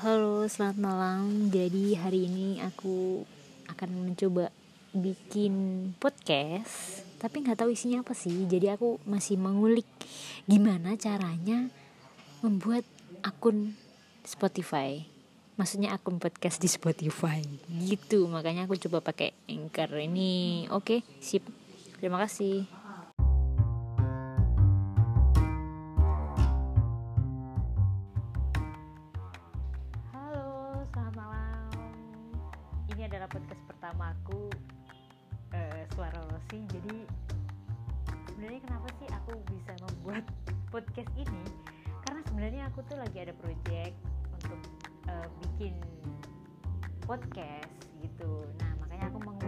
Halo, selamat malam. Jadi hari ini aku akan mencoba bikin podcast, tapi nggak tahu isinya apa sih. Jadi aku masih mengulik gimana caranya membuat akun Spotify. Maksudnya akun podcast di Spotify gitu. Makanya aku coba pakai Anchor ini. Oke, sip. Terima kasih. Adalah podcast pertamaku eh, Suara Rosi. Jadi sebenarnya kenapa sih aku bisa membuat podcast ini? Karena sebenarnya aku tuh lagi ada project untuk eh, bikin podcast gitu. Nah, makanya aku mengulik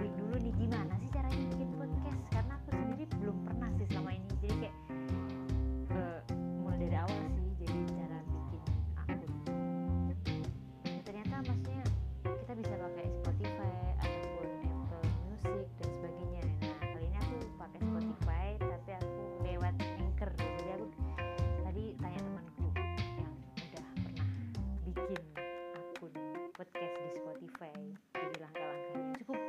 bikin akun podcast di Spotify jadi langkah-langkahnya cukup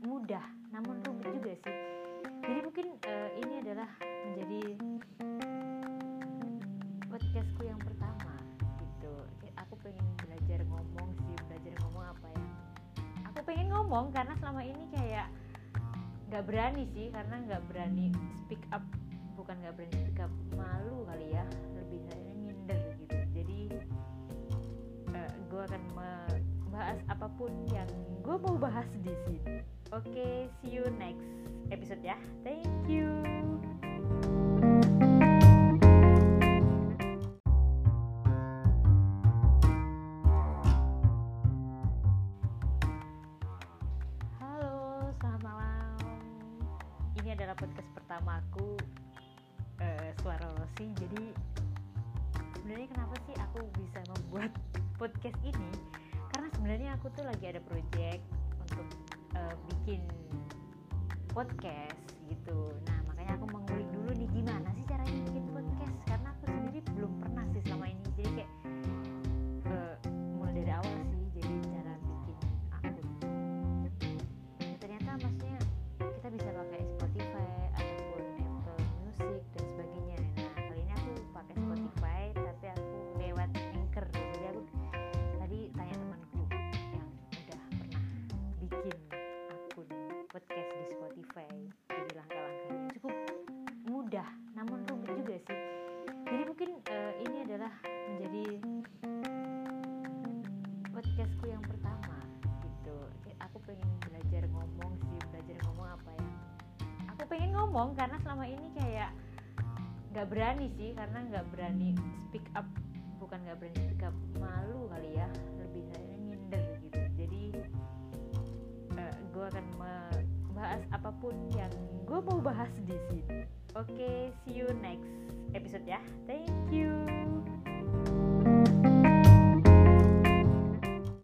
mudah namun rumit juga sih. Jadi mungkin eh, ini adalah menjadi podcastku yang pertama gitu. Aku pengen belajar ngomong sih belajar ngomong apa ya? Aku pengen ngomong karena selama ini kayak nggak berani sih karena nggak berani speak up membahas apa pun yang gue mau bahas di sini oke see you next episode ya thank you Halo, selamat malam. Ini adalah podcast pertamaku eh, Suara Rosi. Jadi sebenarnya kenapa sih aku bisa membuat podcast ini? Sebenarnya aku tuh lagi ada project untuk eh, bikin podcast gitu. Nah, ngomong karena selama ini kayak nggak berani sih karena nggak berani speak up. Bukan nggak berani speak up malu kali ya. Lebih saya minder gitu. Jadi gue akan membahas apa pun yang gue mau bahas di sini. Oke see you next episode ya. Thank you